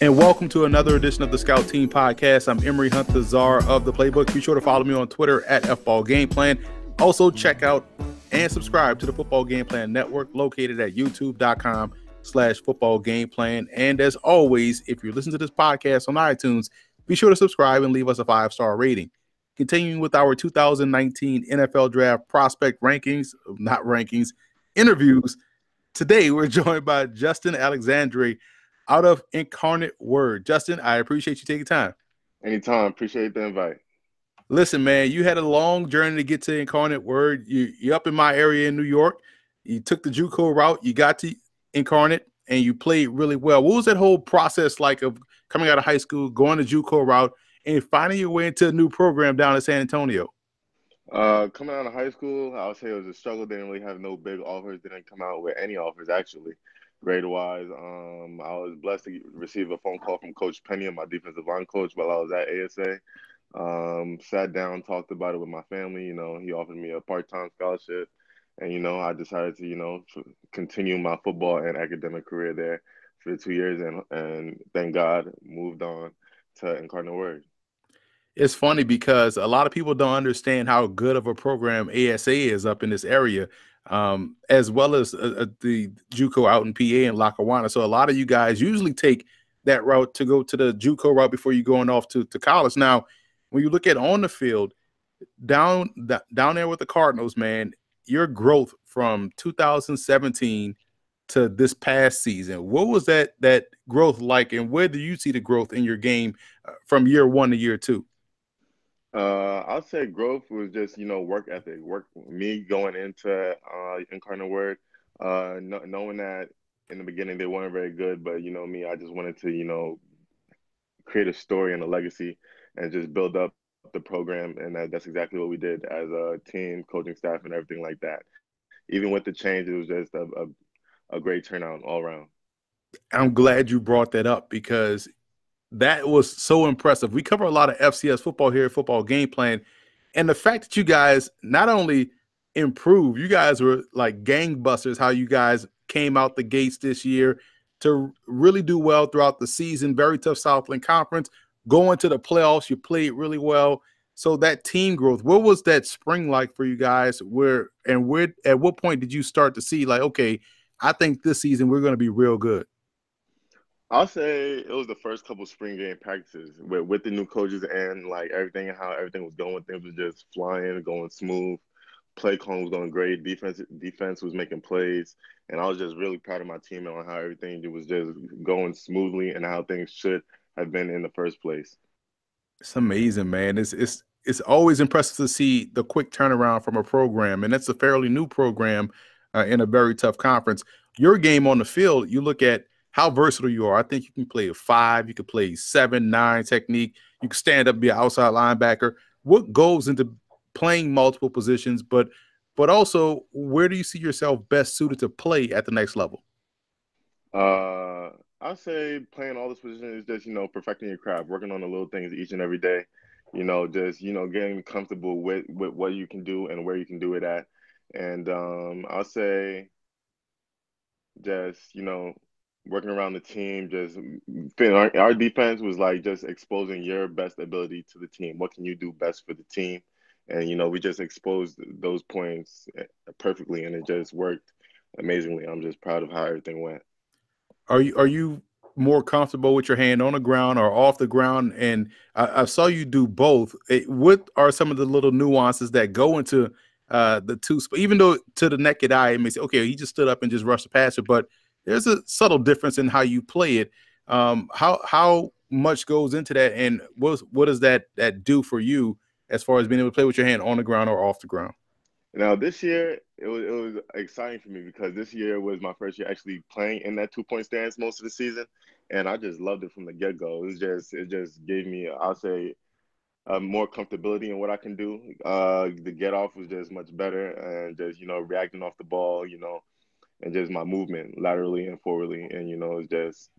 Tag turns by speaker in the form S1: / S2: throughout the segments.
S1: And welcome to another edition of the Scout Team Podcast. I'm Emory Hunt, the czar of the playbook. Be sure to follow me on Twitter at FBall Game Plan. Also, check out and subscribe to the Football Game Plan Network located at youtube.com slash football game plan. And as always, if you listen to this podcast on iTunes, be sure to subscribe and leave us a five-star rating. Continuing with our 2019 NFL Draft prospect rankings, not rankings, interviews. Today, we're joined by Justin Alexandre out of Incarnate Word. Justin, I appreciate you taking time.
S2: Anytime. Appreciate the invite.
S1: Listen, man, you had a long journey to get to Incarnate Word. You, you're up in my area in New York. You took the JUCO route. You got to Incarnate, and you played really well. What was that whole process like of coming out of high school, going the JUCO route, and finding your way into a new program down in San Antonio?
S2: Uh, coming out of high school, I would say it was a struggle. Didn't really have no big offers. Didn't come out with any offers actually grade wise. Um, I was blessed to receive a phone call from Coach Penny, my defensive line coach, while I was at ASA. Um, sat down, talked about it with my family. You know, he offered me a part time scholarship, and you know, I decided to you know continue my football and academic career there for two years, and and thank God moved on to Incarnate Word.
S1: It's funny because a lot of people don't understand how good of a program ASA is up in this area um, as well as uh, uh the JUCO out in PA and Lackawanna. So a lot of you guys usually take that route to go to the JUCO route before you going off to, to college. Now, when you look at on the field, down down there with the Cardinals, man, your growth from 2017 to this past season, what was that that growth like, and where do you see the growth in your game uh, from year one to year two?
S2: Uh, I'll say growth was just you know work ethic, work me going into uh, Incarnate Word, uh, knowing that in the beginning they weren't very good, but you know me, I just wanted to you know create a story and a legacy and just build up the program, and that, that's exactly what we did as a team, coaching staff, and everything like that. Even with the change, it was just a, a, a great turnout all around.
S1: I'm glad you brought that up because that was so impressive. We cover a lot of FCS football here, football game plan, and the fact that you guys not only improved, you guys were like gangbusters. How you guys came out the gates this year to really do well throughout the season. Very tough Southland Conference. Going to the playoffs, you played really well. So that team growth, what was that spring like for you guys? Where and where at what point did you start to see like, okay, I think this season we're going to be real good?
S2: I'll say it was the first couple spring game practices with with the new coaches and like everything and how everything was going. Things was just flying, going smooth. Play calling was going great. Defense defense was making plays, and I was just really proud of my team and on how everything was just going smoothly and how things should have been in the first place.
S1: It's amazing, man. It's it's it's always impressive to see the quick turnaround from a program, and that's a fairly new program uh, in a very tough conference. Your game on the field, you look at how versatile you are. I think you can play a five, you can play seven, nine technique. You can stand up, be an outside linebacker. What goes into playing multiple positions, but but also where do you see yourself best suited to play at the next level?
S2: Uh, I say playing all those positions is just you know perfecting your craft, working on the little things each and every day. You know, just you know getting comfortable with with what you can do and where you can do it at. And um, I'll say just you know working around the team, just our, our defense was like just exposing your best ability to the team. What can you do best for the team? And you know, we just exposed those points eh, perfectly, and it just worked amazingly. I'm just proud of how everything went.
S1: Are you are you more comfortable with your hand on the ground or off the ground? And I, I saw you do both. It, what are some of the little nuances that go into uh, the two? Even though to the naked eye, it may say, okay, he just stood up and just rushed the passer, but there's a subtle difference in how you play it. Um, how how much goes into that, and what what does that that do for you as far as being able to play with your hand on the ground or off the ground?
S2: Now this year it was it was exciting for me because this year was my first year actually playing in that two point stance most of the season, and I just loved it from the get go. It just it just gave me I'll say uh, more comfortability in what I can do. Uh, the get off was just much better, and just you know reacting off the ball, you know, and just my movement laterally and forwardly. And you know, it's just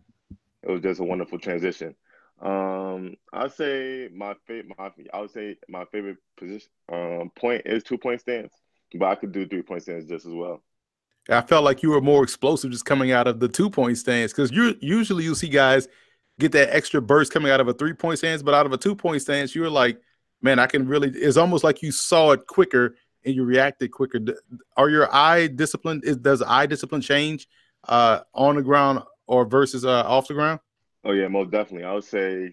S2: it was just a wonderful transition. Um, I'd say my favorite, my I would say my favorite position um, point is two point stance, but I could do three point stance just as well.
S1: I felt like you were more explosive just coming out of the two point stance because you usually you see guys get that extra burst coming out of a three point stance, but out of a two point stance, you were like, man, I can really. It's almost like you saw it quicker and you reacted quicker. Are your eye discipline? Is does eye discipline change uh, on the ground or versus uh, off the ground?
S2: Oh yeah, most definitely. I would say,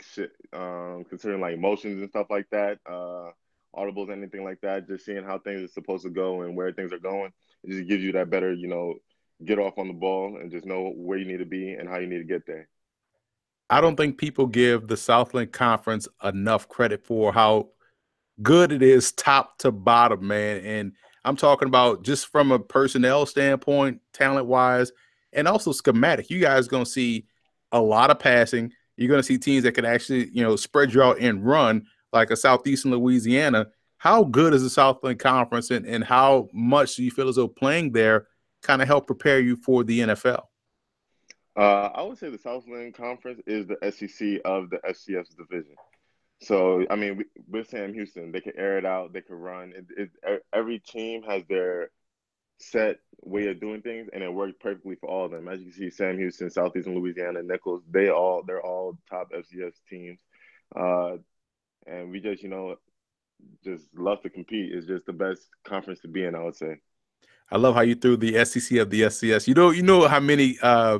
S2: um, considering like motions and stuff like that, uh, audibles, anything like that, just seeing how things are supposed to go and where things are going, it just gives you that better, you know, get off on the ball and just know where you need to be and how you need to get there.
S1: I don't think people give the Southland Conference enough credit for how good it is top to bottom, man. And I'm talking about just from a personnel standpoint, talent wise, and also schematic. You guys going to see a lot of passing. You're going to see teams that can actually, you know, spread you out and run like a Southeastern Louisiana. How good is the Southland Conference, and, and how much do you feel as though playing there kind of help prepare you for the NFL?
S2: Uh, I would say the Southland Conference is the SEC of the FCS division. So, I mean, with Sam Houston, they can air it out, they can run. It, it, every team has their set way of doing things, and it works perfectly for all of them. As you can see, Sam Houston, Southeastern Louisiana, Nicholls, they all they're all top FCS teams, uh, and we just you know just love to compete. It's just the best conference to be in, I would say.
S1: I love how you threw the SEC of the FCS. You know, you know how many uh,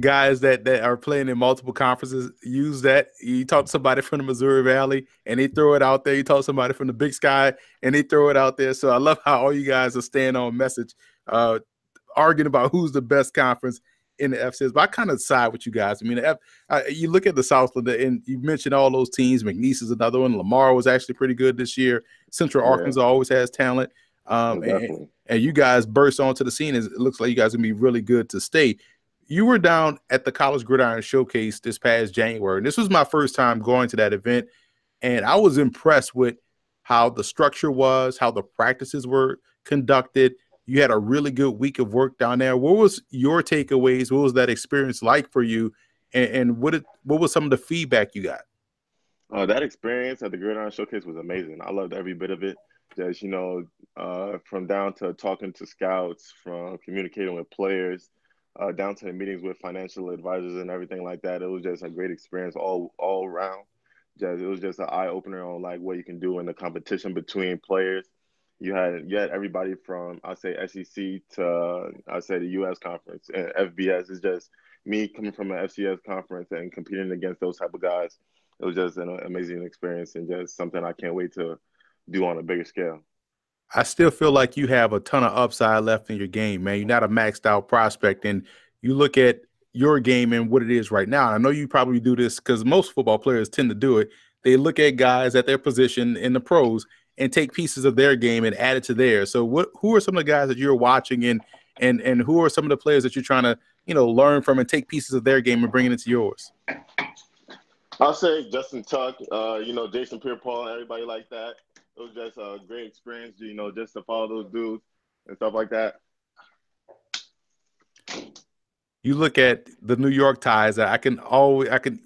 S1: guys that that are playing in multiple conferences use that. You talk to somebody from the Missouri Valley and they throw it out there. You talk to somebody from the Big Sky and they throw it out there. So I love how all you guys are staying on message, uh, arguing about who's the best conference in the FCS. But I kind of side with you guys. I mean, F, uh, you look at the Southland and you mentioned all those teams. McNeese is another one. Lamar was actually pretty good this year. Central yeah. Arkansas always has talent. Um, and, and, you guys burst onto the scene. It looks like you guys are gonna be really good to stay you were down at the College Gridiron Showcase this past January. And this was my first time going to that event. And I was impressed with how the structure was, how the practices were conducted. You had a really good week of work down there. What was your takeaways? What was that experience like for you? And, and what, what was some of the feedback you got?
S2: Uh, that experience at the Gridiron Showcase was amazing. I loved every bit of it. Just, you know, uh, from down to talking to scouts, from communicating with players, uh, down to the meetings with financial advisors and everything like that. It was just a great experience all all around. Just it was just an eye opener on like what you can do in the competition between players. You had you had everybody from I say SEC to I say the U.S. conference and FBS. is just me coming from an FCS conference and competing against those type of guys. It was just an amazing experience and just something I can't wait to do on a bigger scale.
S1: I still feel like you have a ton of upside left in your game, man. You're not a maxed out prospect, and you look at your game and what it is right now. I know you probably do this because most football players tend to do it. They look at guys at their position in the pros and take pieces of their game and add it to theirs. So, what? Who are some of the guys that you're watching, and and and who are some of the players that you're trying to you know learn from and take pieces of their game and bring it into yours?
S2: I'll say Justin Tuck, uh, you know Jason Pierre-Paul, everybody like that it was just a great experience, you know, just to follow those dudes and stuff like that.
S1: You look at the New York ties. I can always, I can,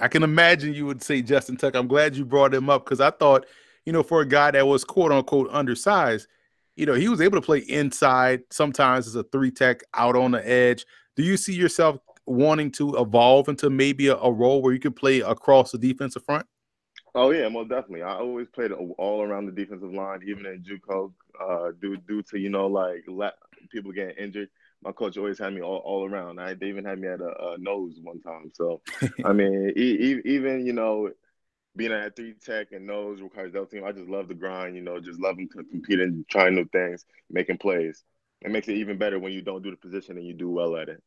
S1: I can imagine you would say Justin Tuck. I'm glad you brought him up because I thought, you know, for a guy that was quote unquote undersized, you know, he was able to play inside sometimes as a three tech out on the edge. Do you see yourself wanting to evolve into maybe a, a role where you could play across the defensive front?
S2: Oh yeah, most definitely. I always played all around the defensive line, even in JUCO. Uh, due due to you know like people getting injured, my coach always had me all, all around. I they even had me at a, a nose one time. So I mean, e- even you know, being at three tech and nose requires that team. I just love the grind. You know, just loving to compete and trying new things, making plays. It makes it even better when you don't do the position and you do well at it.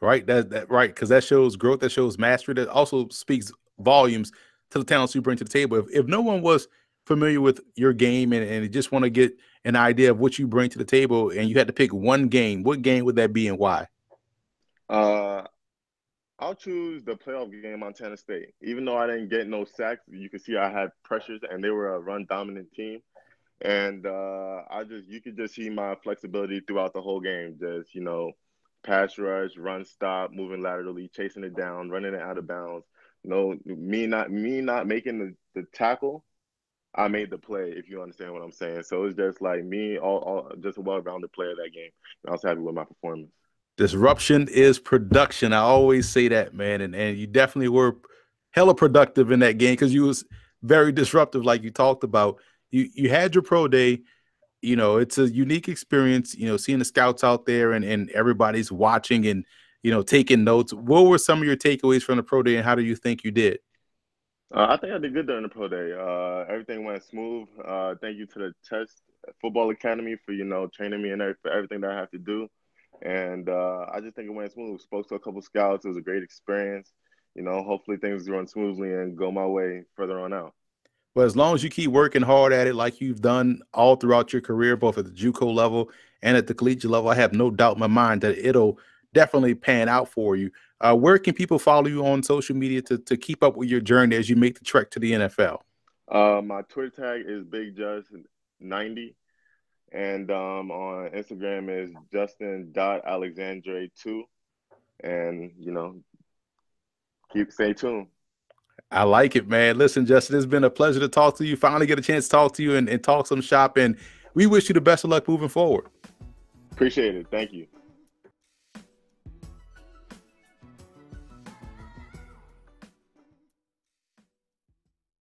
S1: Right. That that right because that shows growth. That shows mastery. That also speaks volumes to the talents you bring to the table. If, if no one was familiar with your game and, and just want to get an idea of what you bring to the table and you had to pick one game, what game would that be and why?
S2: Uh, I'll choose the playoff game Montana State. Even though I didn't get no sacks, you can see I had pressures and they were a run dominant team. And uh, I just you could just see my flexibility throughout the whole game. Just you know, pass rush, run stop, moving laterally, chasing it down, running it out of bounds, no, me not me not making the, the tackle, I made the play. If you understand what I'm saying, so it's just like me, all, all just a well-rounded player that game. And I was happy with my performance.
S1: Disruption is production. I always say that, man. And and you definitely were hella productive in that game because you was very disruptive, like you talked about. You you had your pro day. You know, it's a unique experience, you know, seeing the scouts out there and, and everybody's watching and you know taking notes. What were some of your takeaways from the pro day and how do you think you did?
S2: Uh, I think I did good during the pro day. Uh, everything went smooth. Uh, thank you to the Test Football Academy for you know training me and for everything that I have to do. And uh, I just think it went smooth. Spoke to a couple scouts. It was a great experience. You know, hopefully things run smoothly and go my way further on out.
S1: But as long as you keep working hard at it, like you've done all throughout your career, both at the JUCO level and at the collegiate level, I have no doubt in my mind that it'll definitely pan out for you. Uh, where can people follow you on social media to, to keep up with your journey as you make the trek to the NFL?
S2: Uh, my Twitter tag is Big Just 90 and um, on Instagram is Justin Alexandre two, and you know, keep stay tuned.
S1: I like it, man. Listen, Justin, it's been a pleasure to talk to you. Finally, get a chance to talk to you and, and talk some shop, and we wish you the best of luck moving forward.
S2: Appreciate it. Thank you.